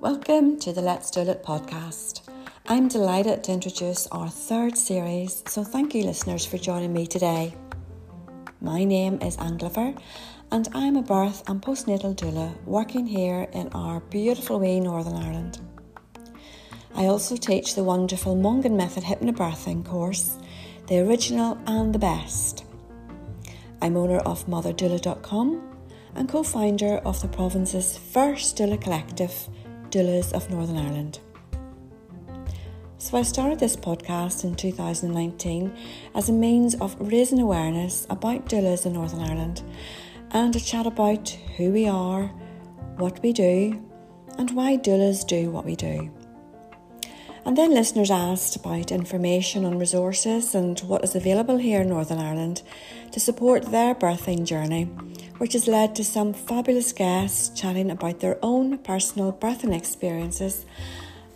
Welcome to the Let's Do It podcast. I'm delighted to introduce our third series, so thank you, listeners, for joining me today. My name is Anne Glover, and I'm a birth and postnatal doula working here in our beautiful wee Northern Ireland. I also teach the wonderful Mongan Method Hypnobirthing course, the original and the best. I'm owner of motherdoula.com and co founder of the province's first doula collective, Doulas of Northern Ireland. So, I started this podcast in 2019 as a means of raising awareness about doulas in Northern Ireland and to chat about who we are, what we do, and why doulas do what we do. And then listeners asked about information on resources and what is available here in Northern Ireland to support their birthing journey, which has led to some fabulous guests chatting about their own personal birthing experiences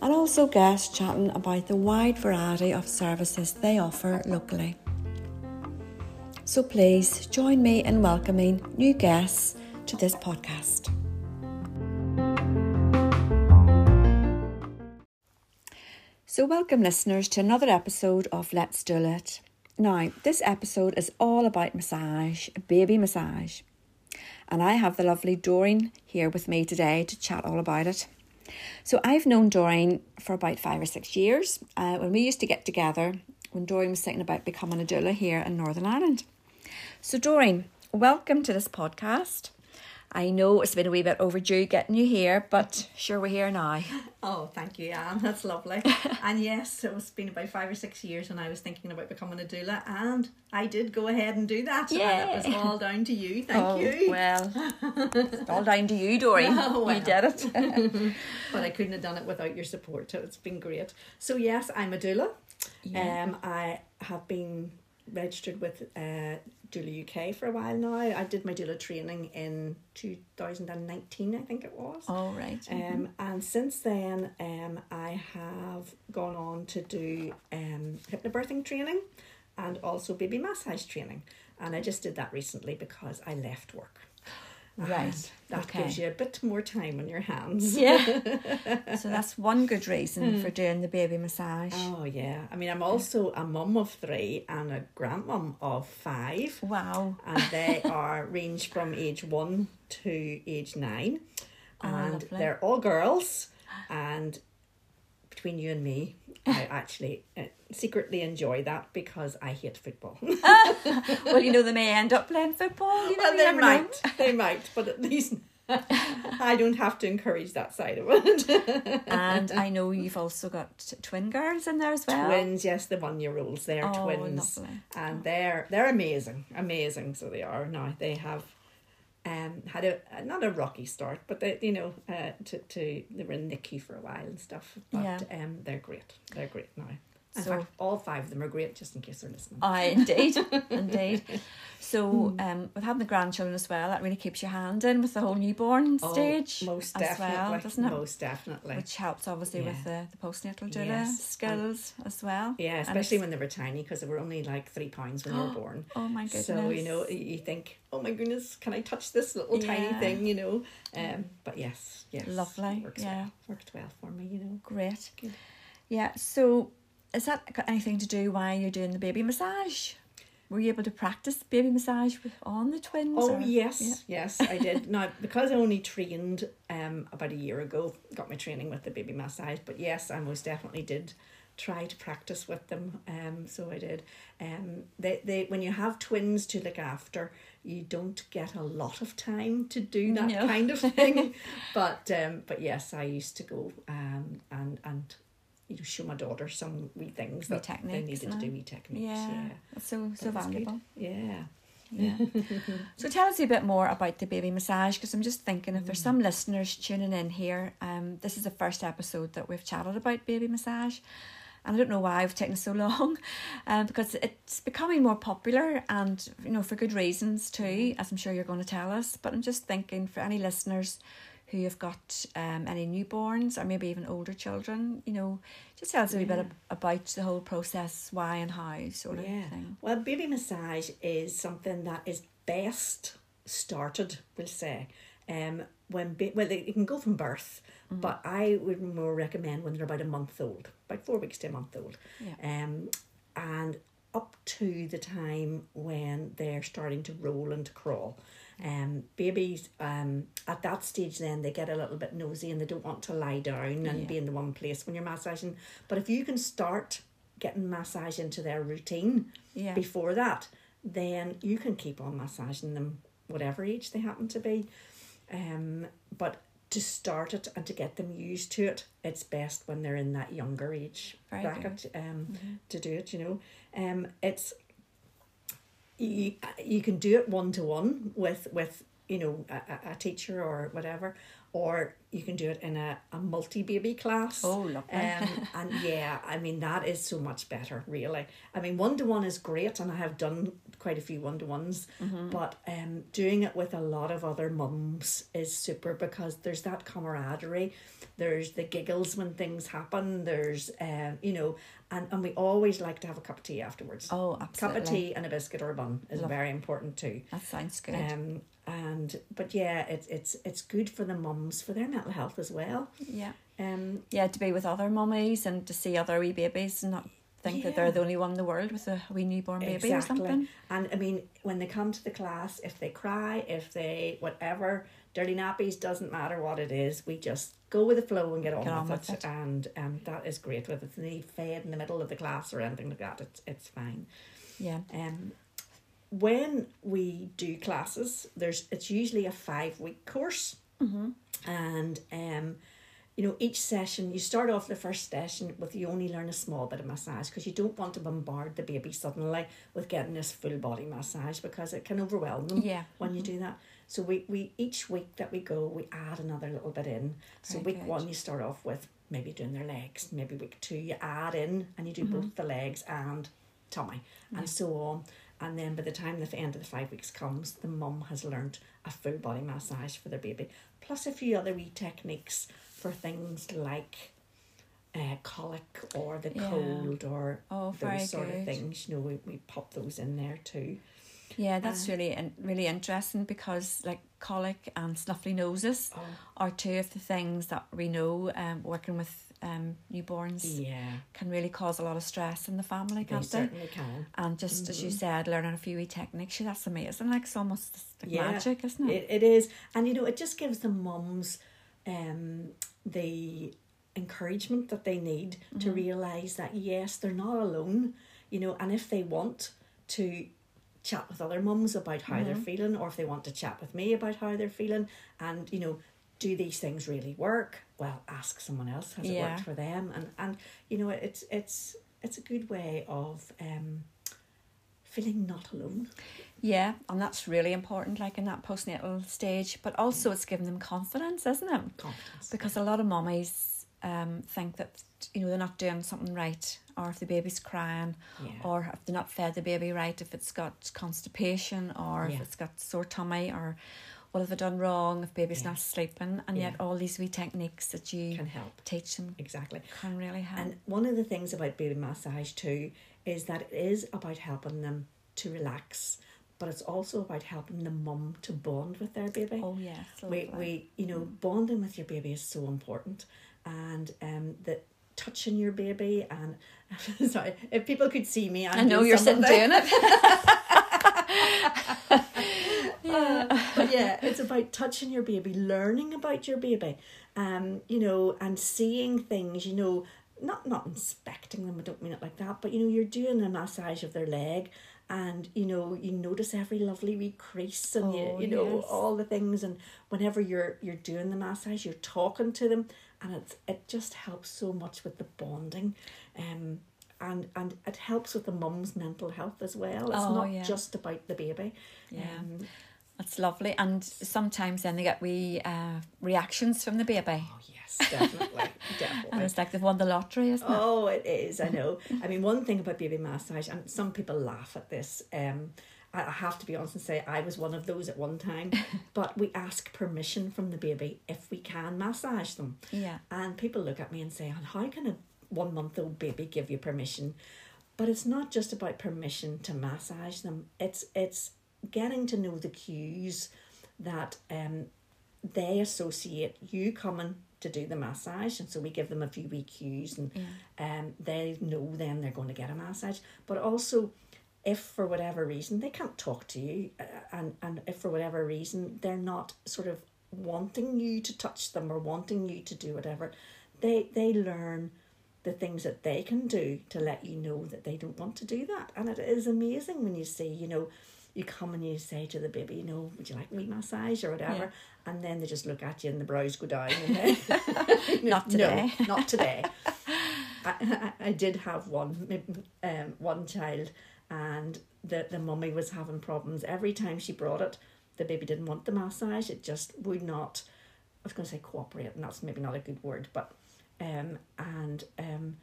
and also guests chatting about the wide variety of services they offer locally. So please join me in welcoming new guests to this podcast. So, welcome listeners to another episode of Let's Do It. Now, this episode is all about massage, baby massage. And I have the lovely Doreen here with me today to chat all about it. So, I've known Doreen for about five or six years uh, when we used to get together when Doreen was thinking about becoming a doula here in Northern Ireland. So, Doreen, welcome to this podcast. I know it's been a wee bit overdue getting you here, but sure we're here now. Oh, thank you, Anne. That's lovely. and yes, it was been about five or six years when I was thinking about becoming a doula, and I did go ahead and do that. Yeah. And it was all down to you. Thank oh, you. Well, it's all down to you, Dory. Oh, well. You did it. but I couldn't have done it without your support. So it's been great. So yes, I'm a doula. Yeah. Um, I have been registered with uh, Doula UK for a while now. I did my doula training in 2019, I think it was. all right. Um, and since then, um, I have gone on to do um, hypnobirthing training and also baby massage training. And I just did that recently because I left work. Right, That okay. gives you a bit more time on your hands. yeah. so that's one good reason hmm. for doing the baby massage. Oh, yeah. I mean, I'm also a mum of three and a grandmum of five. Wow. and they are range from age one to age nine, Oh, and lovely. they're all girls. And between you and me, I actually uh, secretly enjoy that because I hate football. well, you know, they may end up playing football. You know, well, they never know. might, they might, but at least I don't have to encourage that side of it. And I know you've also got twin girls in there as well. twins, yes, the one year olds, they're Oh, twins, lovely. and they're they're amazing, amazing. So they are now. They have um had a not a rocky start, but they you know uh to to they were in NICU for a while and stuff. But Yeah. um they're great. They're great now. In So- fact, all five of them are great. Just in case they're listening. I indeed, indeed. So, Hmm. um, with having the grandchildren as well, that really keeps your hand in with the whole newborn Oh, stage most as definitely, well, doesn't it? most definitely. Which helps obviously with the, the postnatal doula Yes, skills as well. yeah, especially when they were tiny because they were only like three pounds when they were born. Oh my goodness. So you know you think, oh my goodness, can I touch this little tiny thing? You know, um, but yes, yes, Lovely, Works yeah. well, worked well for me. You know. Great. Good. Yeah. So, is that got anything to do while you're doing the baby massage? Were you able to practice baby massage on the twins? Oh or- yes, Yeah. yes, I did. now because I only trained um about a year ago, got my training with the baby massage. But yes, I most definitely did try to practice with them. Um, so I did. Um, they they when you have twins to look after, you don't get a lot of time to do that No. kind of thing. but um, but yes, I used to go um and and. You know, show my daughter some wee things Wee that they techniques needed to do. Wee techniques, Yeah. yeah. That's so so That valuable. Yeah. Yeah. so tell us a bit more about the baby massage because I'm just thinking if there's some listeners tuning in here, um, this is the first episode that we've chatted about baby massage. And I don't know why I've taken so long, um, because it's becoming more popular and you know for good reasons too, as I'm sure you're going to tell us. But I'm just thinking for any listeners who have got um, any newborns or maybe even older children, you know, just tell us a bit about the whole process, why and how, sort of Yeah. thing. Well, baby massage is something that is best started, we'll say, um, when ba- well, it can go from birth, but I would more recommend when they're about a month old, about four weeks to a month old, Yeah. um, and up to the time when they're starting to roll and to crawl. Um, babies um, at that stage then they get a little bit nosy and they don't want to lie down and Yeah. be in the one place when you're massaging. But if you can start getting massage into their routine Yeah. before that, then you can keep on massaging them whatever age they happen to be. Um, but to start it and to get them used to it, it's best when they're in that younger age Very bracket um, to do it. You know, um, it's you, you can do it one to one with with you know a, a- a teacher or whatever, or you can do it in a, a multi baby class. Oh, lovely. Um, and yeah, I mean that is so much better, really. I mean one to one is great, and I have done quite a few one to ones, Mm-hmm. but um, doing it with a lot of other mums is super because there's that camaraderie, there's the giggles when things happen, there's um, you know, and and we always like to have a cup of tea afterwards. Oh, absolutely. cup of tea and a biscuit or a bun is Love- very important too. That sounds good. Um, and but yeah, it's it's it's good for the mums for their mental health as well. yeah. Um, Yeah, to be with other mummies and to see other wee babies and not think that they're the only one in the world with a wee newborn baby or something. And I mean, when they come to the class, if they cry, if they whatever, dirty nappies doesn't matter what it is. We just go with the flow and get on, Get on with, with it. it. and um, that is great. Whether they need fed in the middle of the class or anything like that, it's it's fine. Yeah. Um, when we do classes, there's it's usually a five week course, Mm-hmm. and um, you know each session you start off the first session with you only learn a small bit of massage because you don't want to bombard the baby suddenly with getting this full body massage because it can overwhelm them Yeah. when you do that. So we, we each week that we go, we add another little bit in. So Very week good. one you start off with maybe doing their legs. Maybe week two you add in and you do Mm-hmm. both the legs and tummy and so on. And then by the time the end of the five weeks comes, the mum has learnt a full body massage for their baby, plus a few other wee techniques for things like uh, colic or the Yeah. cold or Oh, those sort of things. You know, we, we pop those in there too. Yeah, that's Uh, really really interesting because like colic and snuffly noses Oh, are two of the things that we know um, working with um, newborns yeah, can really cause a lot of stress in the family, they can't they? certainly can. And just as you Mhm. said, learning a few wee techniques, that's amazing. Like it's almost like Yeah, magic, isn't it? It, it is, and you know, it just gives the mums um the encouragement that they need to Mm-hmm. realize that yes, they're not alone. You know, and if they want to chat with other mums about how they're Mhm. feeling, or if they want to chat with me about how they're feeling, and you know, do these things really work? Well, ask someone else. Has it worked for them? And and you know, it's it's it's a good way of um feeling not alone. Yeah, and that's really important, like in that postnatal stage. But also, it's giving them confidence, isn't it? Confidence. Because a lot of mummies um, think that you know they're not doing something right, or if the baby's crying, yeah. or if they're not fed the baby right, if it's got constipation, or Yeah. if it's got sore tummy, or what have they done wrong, if baby's Yeah. not sleeping, and yet all these wee techniques that you can help. teach them Exactly. can really help. And one of the things about baby massage too is that it is about helping them to relax, but it's also about helping the mum to bond with their baby. oh yes, we, we you know bonding with your baby is so important, and um the touching your baby and sorry if people could see me I'm I know you're sitting doing it. Uh, but yeah, it's about touching your baby, learning about your baby, um, you know, and seeing things, you know, not not inspecting them. I don't mean it like that, but you know, you're doing a massage of their leg, and you know, you notice every lovely wee crease, and Oh, you you know yes. all the things, and whenever you're you're doing the massage, you're talking to them, and it's it just helps so much with the bonding, um. And, and it helps with the mum's mental health as well. It's Oh, not yeah. just about the baby. Yeah. Um, That's lovely. And sometimes then they get wee uh, reactions from the baby. Oh yes, definitely, And it's like they've won the lottery, isn't it? Oh, it is. I know. I mean, one thing about baby massage, and some people laugh at this. Um, I have to be honest and say I was one of those at one time. but we ask permission from the baby if we can massage them, Yeah. and people look at me and say, "And how can a one month old baby give you permission?" But it's not just about permission to massage them. It's it's getting to know the cues that um, they associate you coming to do the massage and so we give them a few wee cues and um, they know then they're going to get a massage but also if for whatever reason they can't talk to you uh, and, and if for whatever reason they're not sort of wanting you to touch them or wanting you to do whatever they they learn the things that they can do to let you know that they don't want to do that. And it is amazing when you see you know you come and you say to the baby you know would you like me massage or whatever? And then they just look at you and the brows go down and they, Not today. no, not today. I, I, I did have one um one child and the the mummy was having problems every time she brought it the baby didn't want the massage it just would not I was going to say cooperate and that's maybe not a good word but um and um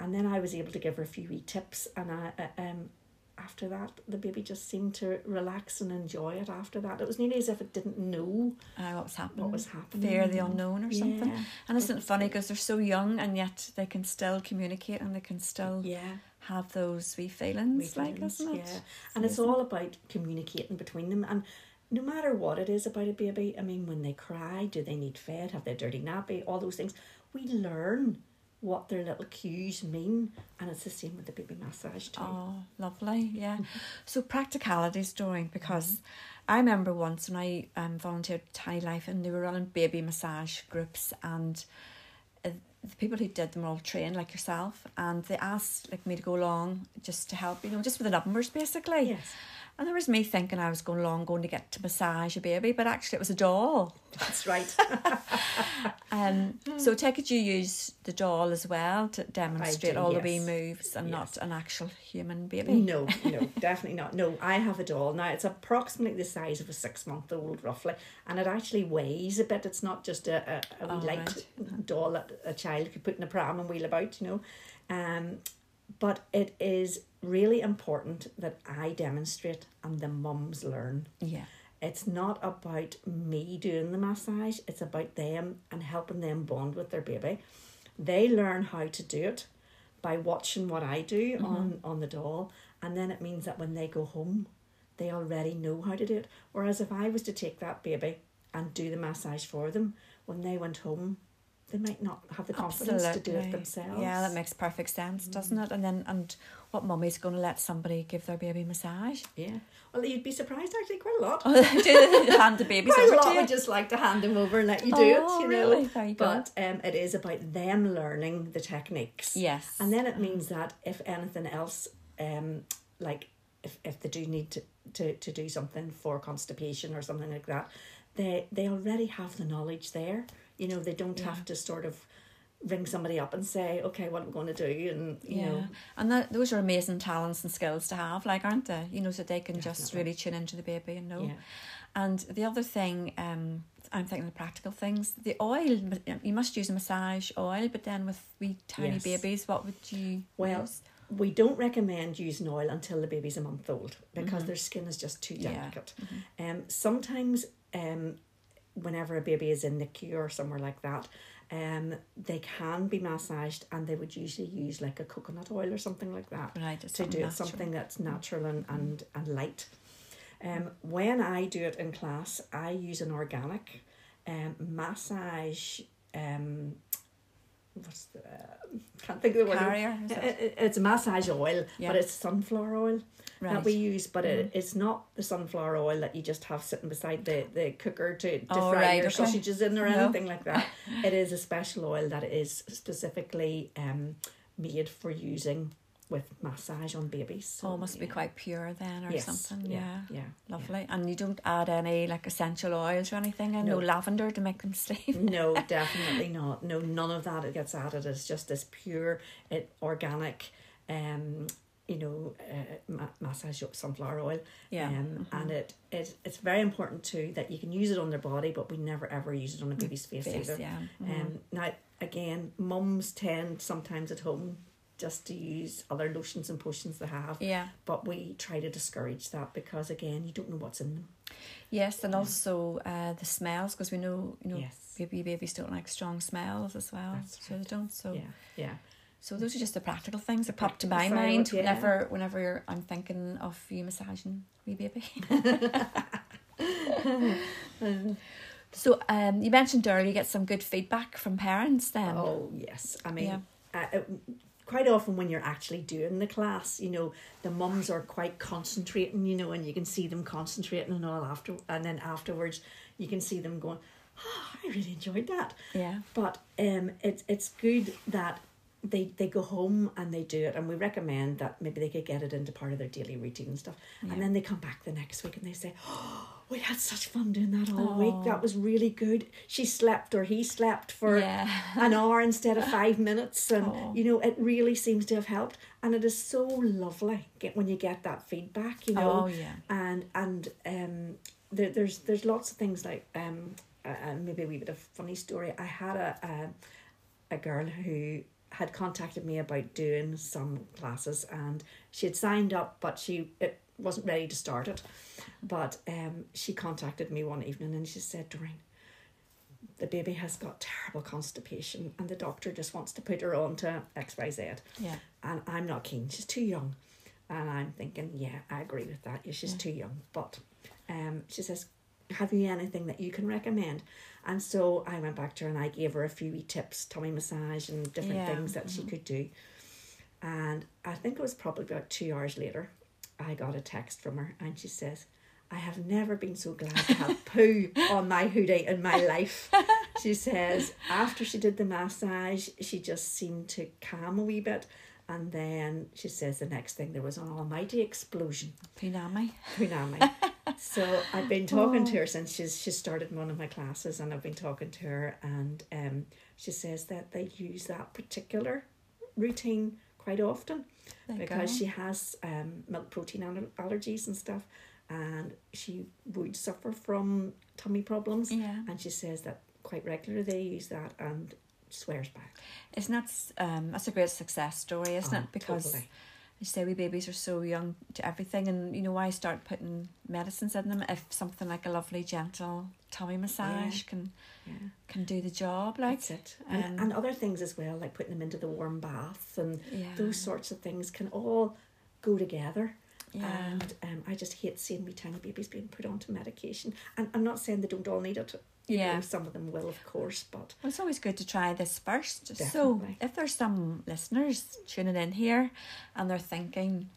and then I was able to give her a few wee tips and I uh, um after that the baby just seemed to relax and enjoy it after that it was nearly as if it didn't know Uh, what was happening? what was happening Fear the unknown or something. Yeah. And isn't it funny because they're so young and yet they can still communicate and they can still yeah have those wee feelings, like, isn't it? Yeah, and it's all about communicating between them. And no matter what it is about a baby, I mean, when they cry, do they need fed? Have they dirty nappy? All those things. We learn what their little cues mean, and it's the same with the baby massage too. Oh, lovely. Yeah. So practicalities, Doreen, because I remember once when I um, volunteered Tiny Life and they were running baby massage groups and uh, the people who did them were all trained like yourself and they asked like me to go along just to help, you know, just with the numbers basically. Yes, And there was me thinking I was going along going to get to massage a baby, but actually it was a doll. that's right. Um, so take it you use the doll as well to demonstrate do, all the wee moves and Yes. not an actual human baby. no, no, definitely not. No, I have a doll now. It's approximately the size of a six month old, roughly, and it actually weighs a bit. It's not just a a, a Oh, light right. doll that a child could put in a pram and wheel about, you know. Um, but it is really important that I demonstrate and the mums learn. Yeah. It's not about me doing the massage, it's about them and helping them bond with their baby. They learn how to do it by watching what I do mm-hmm. on, on the doll, and then it means that when they go home, they already know how to do it. Whereas if I was to take that baby and do the massage for them, when they went home, they might not have the confidence to do it themselves. Yeah, that makes perfect sense, doesn't it? And then, and what mummy's going to let somebody give their baby massage? Yeah. Well, you'd be surprised actually quite a lot. Oh, do they hand the babies Quite a over lot to you? would just like to hand them over and let you do Oh, it, you know. really? Very good. But um, it is about them learning the techniques. Yes. And then it means that if anything else, um, like if, if they do need to, to, to do something for constipation or something like that, they they already have the knowledge there. You know, they don't have to sort of ring somebody up and say, okay, what am I going to do? And, you yeah, know, and that, those are amazing talents and skills to have, like, aren't they? You know, so they can just really tune into the baby and know. yeah. And the other thing, um, I'm thinking of practical things. The oil, you must use a massage oil, but then with wee tiny Yes. babies, what would you Well, use? we don't recommend using oil until the baby's a month old because their skin is just too Mm-hmm. Delicate. Um, sometimes, um, whenever a baby is in NICU or somewhere like that, um, they can be massaged and they would usually use like a coconut oil or something like that Right, to do something natural. something that's natural and, and, and light. Um, when I do it in class, I use an organic um, massage. Um, what's the can't think of the word. Carrier, is it? It- it- It's a massage oil, Yeah. but it's sunflower oil Right. Mm-hmm. that we use. But it, it's not the sunflower oil that you just have sitting beside the, the cooker to, to Oh, fry right, your okay. sausages in or No. anything like that. it is a special oil that is specifically um, made for using with massage on babies. So, Oh, must be quite pure then, or Yes, something. Yeah. yeah, Lovely. And you don't add any like essential oils or anything, and no, No. lavender to make them sleep. no, definitely not. No, none of that it gets added. It's just this pure, it organic, um, you know, uh, ma- massage sunflower oil. Yeah. Um, and it, it it's very important too that you can use it on their body, but we never ever use it on a baby's face, Face, either. yeah. Mm-hmm. Um, now again, mums tend sometimes at home just to use other lotions and potions they have. Yeah. But we try to discourage that because again, you don't know what's in them. Yes, and also uh, the smells because we know you know Yes. baby babies don't like strong smells as well. So they don't. So Yeah, yeah. So those are just the practical things that pop to my of mind yeah. whenever whenever you're, I'm thinking of you massaging wee baby. so um, you mentioned earlier you get some good feedback from parents then. Oh yes, I mean, Yeah. uh, uh, quite often when you're actually doing the class, you know, the mums are quite concentrating, you know, and you can see them concentrating and all after, and then afterwards you can see them going, "Oh, I really enjoyed that." Yeah. But um, it's it's good that they they go home and they do it, and we recommend that maybe they could get it into part of their daily routine and stuff, Yeah. and then they come back the next week and they say, "Oh, we had such fun doing that all Oh. week. That was really good. She slept or he slept for Yeah. an hour instead of five minutes, and Oh. you know it really seems to have helped, and it is so lovely get when you get that feedback, you know, Oh yeah. and and um there, there's there's lots of things like um uh, uh, maybe a wee bit of funny story. I had a a, a girl who had contacted me about doing some classes and she had signed up but she it wasn't ready to start it. But um she contacted me one evening and she said, Doreen, the baby has got terrible constipation and the doctor just wants to put her on to XYZ Yeah. and I'm not keen. She's too young. And I'm thinking, yeah, I agree with that. Yeah, she's Yeah. too young. But um, she says, have you anything that you can recommend? And so I went back to her and I gave her a few wee tips, tummy massage and different Yeah, things that she mhm. could do. And I think it was probably about two hours later, I got a text from her and she says, I have never been so glad to have poo on my hoodie in my life. She says after she did the massage, she just seemed to calm a wee bit. And then she says the next thing there was an almighty explosion. Punami. Punami. so I've been talking to her since she's she started one of my classes and I've been talking to her and um she says that they use that particular routine quite often There because she has um, milk protein aller- allergies and stuff and she would suffer from tummy problems Yeah. and she says that quite regularly they use that and swears back Isn't that um that's a great success story, isn't Oh, it? Because totally. You say we babies are so young to everything and you know why start putting medicines in them? If something like a lovely gentle tummy massage can yeah. can do the job like that's it. And, um, and other things as well like putting them into the warm bath and yeah. those sorts of things can all go together yeah. And um, I just hate seeing wee tiny babies being put onto medication. And I'm not saying they don't all need it. You Yeah. know some of them will of course but Well, it's always good to try this first. So, if there's some listeners tuning in here and they're thinking,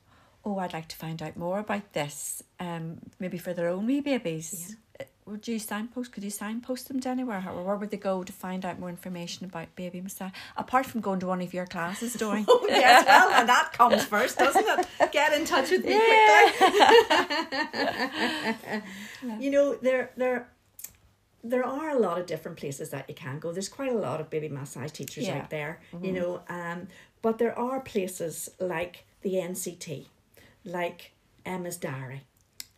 oh, I'd like to find out more about this, um, maybe for their own wee babies, uh, would you signpost? Could you signpost them to anywhere? Or where would they go to find out more information about baby massage? Apart from going to one of your classes, Doreen. Oh, yes, well, and that comes first, doesn't it? Get in touch with me quickly. You know, there there there are a lot of different places that you can go. There's quite a lot of baby massage teachers Yeah. out there, you know, um, but there are places like the NCT, like Emma's Diary,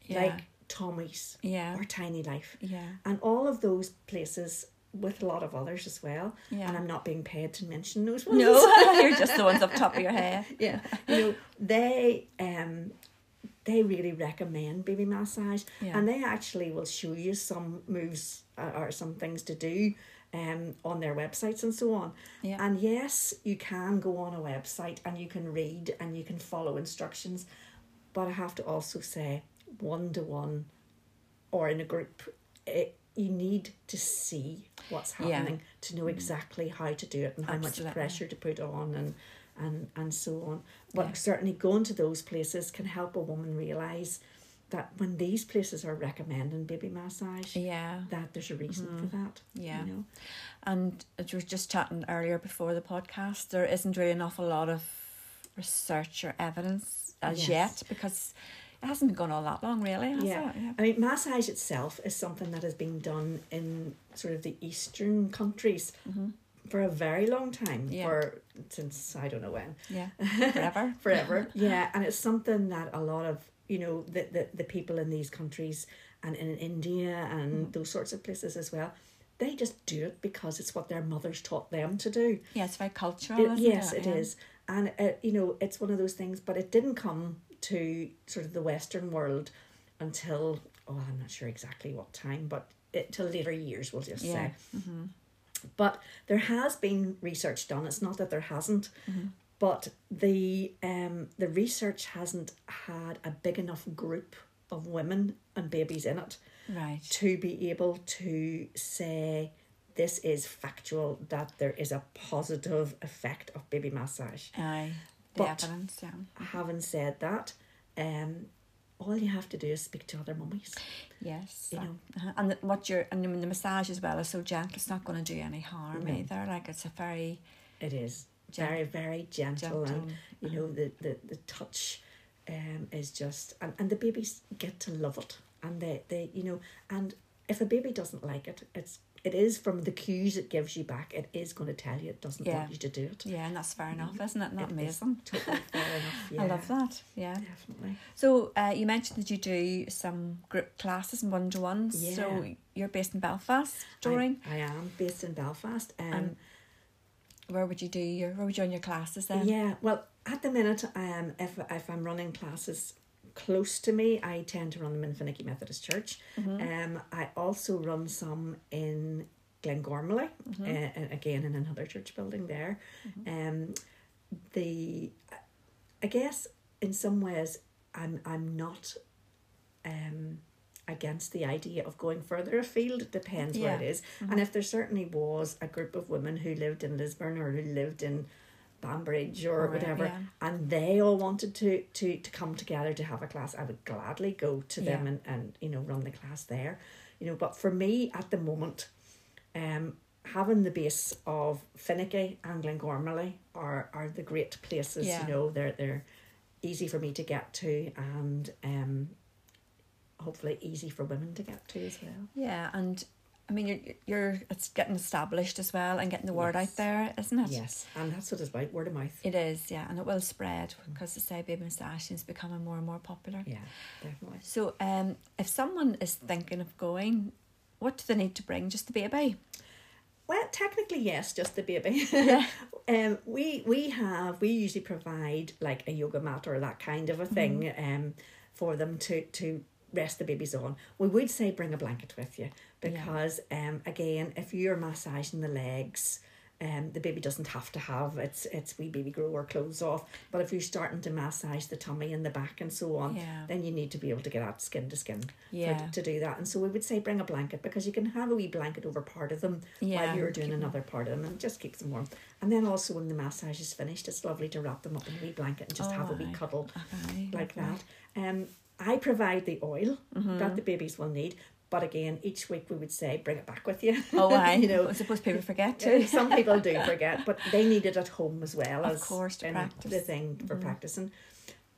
Yeah. like Tommy's yeah. or Tiny Life, Yeah. and all of those places with a lot of others as well. Yeah. And I'm not being paid to mention those ones. No, you're just the ones up top of your head. yeah you know they um they really recommend baby massage Yeah. and they actually will show you some moves uh, or some things to do um on their websites and so on Yeah. and yes you can go on a website and you can read and you can follow instructions but i have to also say one to one or in a group it, you need to see what's Yeah. happening to know exactly how to do it and how Absolutely. much pressure to put on and and and so on but Yeah. certainly going to those places can help a woman realize that when these places are recommending baby massage Yeah. that there's a reason for that Mm-hmm. Yeah. you know And as we were just chatting earlier before the podcast, there isn't really an awful lot of research or evidence as Yes. yet because it hasn't been going on that long, really, has Yeah. it? Yeah. I mean, massage itself is something that has been done in sort of the Eastern countries for a very long time, Mm-hmm. Yeah. for since I don't know when, Yeah. Forever. forever. yeah, and it's something that a lot of you know the the, the people in these countries and in India and Mm-hmm. those sorts of places as well, they just do it because it's what their mothers taught them to do. Yeah, it's very cultural. It- yes, it it is, and uh, you know it's one of those things. But it didn't come to sort of the Western world until oh, I'm not sure exactly what time, but it till later years. We'll just Yeah. say. Mm-hmm. But there has been research done. It's not that there hasn't, but the um the research hasn't had a big enough group of women and babies in it Right. to be able to say this is factual that there is a positive effect of baby massage. Aye. The But- evidence, yeah. Having said that, um, all you have to do is speak to other mummies. Yes. You know. uh-huh. And the, what you're and I mean, the massage as well is so gentle. It's not going to do any harm No. either. Like it's a very It is Gen- very, very gentle, gentle. and you know the the, the touch um is just and, and the babies get to love it and they, they you know and if a baby doesn't like it it's it is from the cues it gives you back it is going to tell you it doesn't Yeah. want you to do it yeah, and that's fair enough, isn't it? Not It amazing. totally fair enough yeah I love that. Yeah. definitely So uh, you mentioned that you do some group classes and one to ones. Yeah. So you're based in Belfast, Doreen. I, I am based in Belfast um And Where would you do your where would you run your classes then? Yeah, well, at the minute, um, if if I'm running classes close to me, I tend to run them in Finaghy Methodist Church. Um, I also run some in Glengormley, uh, and again in another church building there. Um, the, I guess in some ways, I'm I'm not, um. Against the idea of going further afield, it depends where it is. Yeah. is. And if there certainly was a group of women who lived in Lisburn or who lived in Banbridge or Or, whatever, yeah. and they all wanted to to to come together to have a class, I would gladly go to them and, and you know run the class there. You know, but for me at the moment, um having the base of Finaghy and Glengormley are are the great places, Yeah. you know, they're they're easy for me to get to and um hopefully easy for women to get to as well. Yeah, and I mean you're you're it's getting established as well and getting the word Yes. out there, isn't it? Yes, and that's what it's about, word of mouth. It is, yeah, and it will spread because the say baby massaging is becoming more and more popular. Yeah, definitely. So, um, if someone is thinking of going, what do they need to bring? Just the baby? Well, technically, yes, just the baby. Yeah. um, we we have we usually provide like a yoga mat or that kind of a thing um for them to to rest the babies on. We would say bring a blanket with you because um again if you're massaging the legs. Um, the baby doesn't have to have its its wee baby grower clothes off, but if you're starting to massage the tummy and the back and so on, Yeah. then you need to be able to get out skin to skin Yeah. for, to do that. And so we would say bring a blanket because you can have a wee blanket over part of them Yeah. while you're doing another part of them and just keeps them warm. And then also when the massage is finished, it's lovely to wrap them up in a wee blanket and just have a Oh, wee aye. cuddle Okay, like lovely. that. Um, I provide the oil Mm-hmm. that the babies will need, but again, each week we would say bring it back with you. Oh, I you know. I suppose people forget Yeah, to. Some people do forget, but they need it at home as well Of as course, to practice. the thing for Mhm. practicing.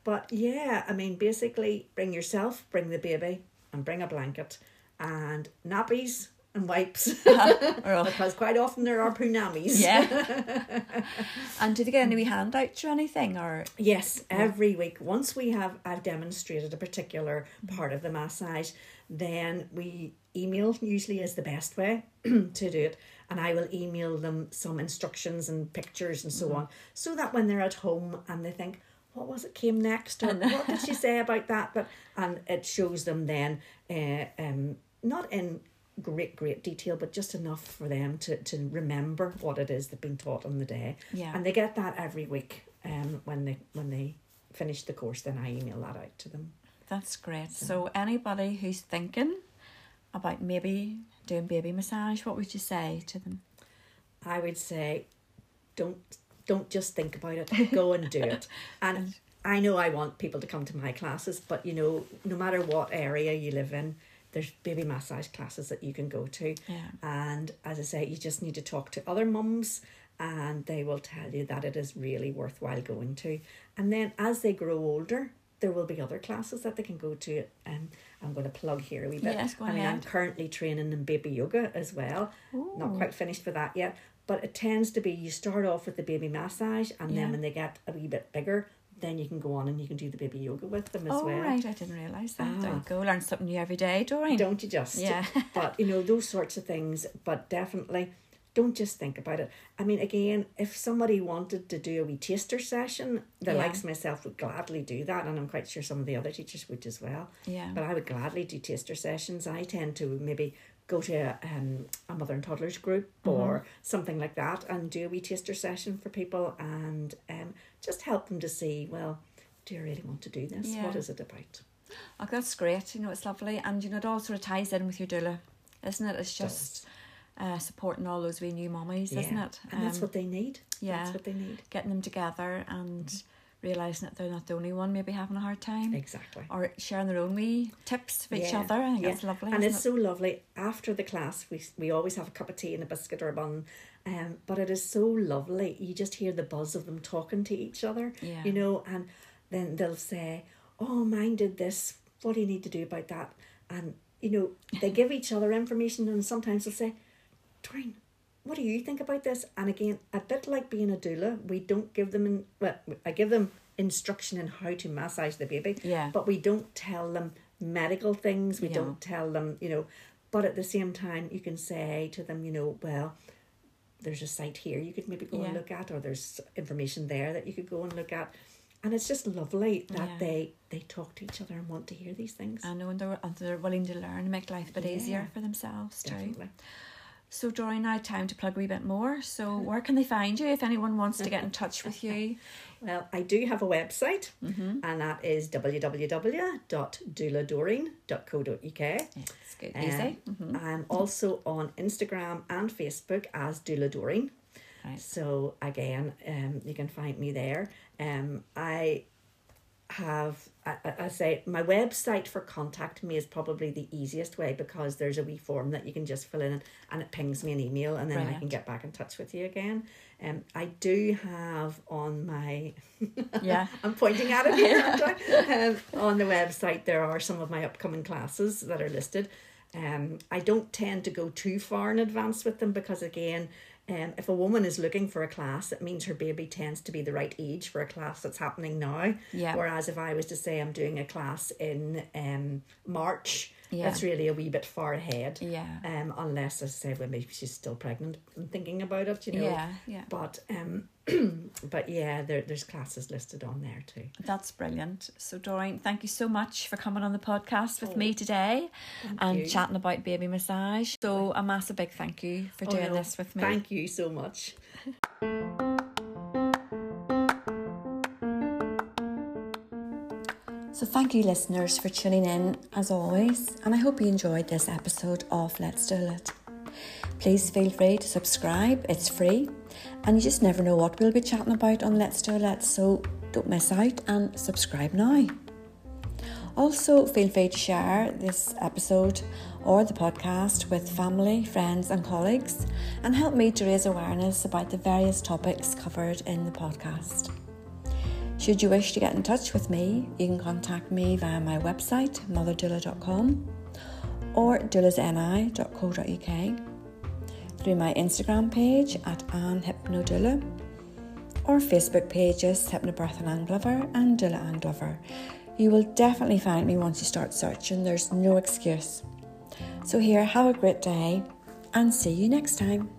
But yeah, I mean, basically, bring yourself, bring the baby, and bring a blanket, and nappies and wipes, because quite often there are punamis. yeah. and do they get any wee handouts or anything? Or Yes, every week. Once we have I've demonstrated a particular part of the massage, then we email usually is the best way to do it. And I will email them some instructions and pictures and so on. So that when they're at home and they think, what was it came next? Or what did she say about that? But and it shows them then uh, um not in great great detail but just enough for them to, to remember what it is they've been taught on the day Yeah. and they get that every week um when they when they finish the course then i email that out to them that's great. So anybody who's thinking about maybe doing baby massage, what would you say to them? i would say don't don't just think about it go and do it and i know i want people to come to my classes but you know no matter what area you live in there's baby massage classes that you can go to. Yeah. and as i say you just need to talk to other mums and they will tell you that it is really worthwhile going to. And then as they grow older there will be other classes that they can go to. And i'm going to plug here a wee bit. Yes, go i mean i'm currently training in baby yoga as well. Not quite finished for that yet but it tends to be you start off with the baby massage and Yeah. then when they get a wee bit bigger then you can go on and you can do the baby yoga with them as Oh, well right. I didn't realise that. Ah. you go. Learn something new every day, Doreen. don't you just Yeah. but you know those sorts of things but definitely don't just think about it. I mean, again, if somebody wanted to do a wee taster session, the Yeah. likes myself would gladly do that, and I'm quite sure some of the other teachers would as well. Yeah. But I would gladly do taster sessions. I tend to maybe go to a, um, a mother and toddlers group Mm-hmm. or something like that and do a wee taster session for people and um, just help them to see, well, do you really want to do this? Yeah. What is it about? Oh, that's great. You know, it's lovely. And, you know, it all sort of ties in with your doula, isn't it? It's just uh, supporting all those wee new mummies, isn't it? And that's Um, what they need. yeah. That's what they need. Getting them together and realising that they're not the only one maybe having a hard time. Exactly. Or sharing their own wee tips for each other. I think yeah. that's lovely. And it's it? so lovely. After the class, we we always have a cup of tea and a biscuit or a bun. Um, but it is so lovely. You just hear the buzz of them talking to each other. Yeah. You know, and then they'll say, "Oh, mine did this. What do you need to do about that?" And you know, they give each other information, and sometimes they'll say, "Doreen, what do you think about this?" And again, a bit like being a doula, we don't give them in. Well, I give them instruction in how to massage the baby. Yeah. But we don't tell them medical things. We Yeah. don't tell them, you know. But at the same time, you can say to them, you know, well, there's a site here you could maybe go Yeah. and look at, or there's information there that you could go and look at. And it's just lovely that Yeah. they they talk to each other and want to hear these things. I know, and they're, and they're willing to learn and make life a bit easier for themselves too. Definitely. So, Doreen, now time to plug a wee bit more. So, where can they find you if anyone wants to get in touch with you? Well, I do have a website, Mm-hmm. and that is www.douladoreen.co.uk. It's good, easy. Um, I'm also on Instagram and Facebook as Doula Doreen. Right. So again, um, you can find me there. Um, I have I, I say my website for contacting me is probably the easiest way because there's a wee form that you can just fill in and it pings me an email and then I can get back in touch with you again. Um, I do have on my Yeah. I'm pointing at it here. um, on the website, there are some of my upcoming classes that are listed. Um, I don't tend to go too far in advance with them because, again, um, if a woman is looking for a class, it means her baby tends to be the right age for a class that's happening now. Yeah. Whereas if I was to say I'm doing a class in um, March, Yeah. that's really a wee bit far ahead. Yeah. Um, unless, as I say, well, maybe she's still pregnant and thinking about it, you know. Yeah, yeah. But um, but yeah, there, there's classes listed on there too. That's brilliant. So, Doreen, thank you so much for coming on the podcast with me today and you. chatting about baby massage. So, a massive big thank you for Oh, doing no, this with me. Thank you so much. So, thank you, listeners, for tuning in as always, and I hope you enjoyed this episode of Let's Do It. Please feel free to subscribe, it's free, and you just never know what we'll be chatting about on Let's Do It, so don't miss out and subscribe now. Also, feel free to share this episode or the podcast with family, friends, and colleagues, and help me to raise awareness about the various topics covered in the podcast. Should you wish to get in touch with me, you can contact me via my website, motherdoula.com, or doulasni.co.uk, through my Instagram page at Anne Hypnodoula, or Facebook pages Hypnobirth and Anne Glover and Doula Anne Glover. You will definitely find me once you start searching, there's no excuse. So, here, have a great day and see you next time.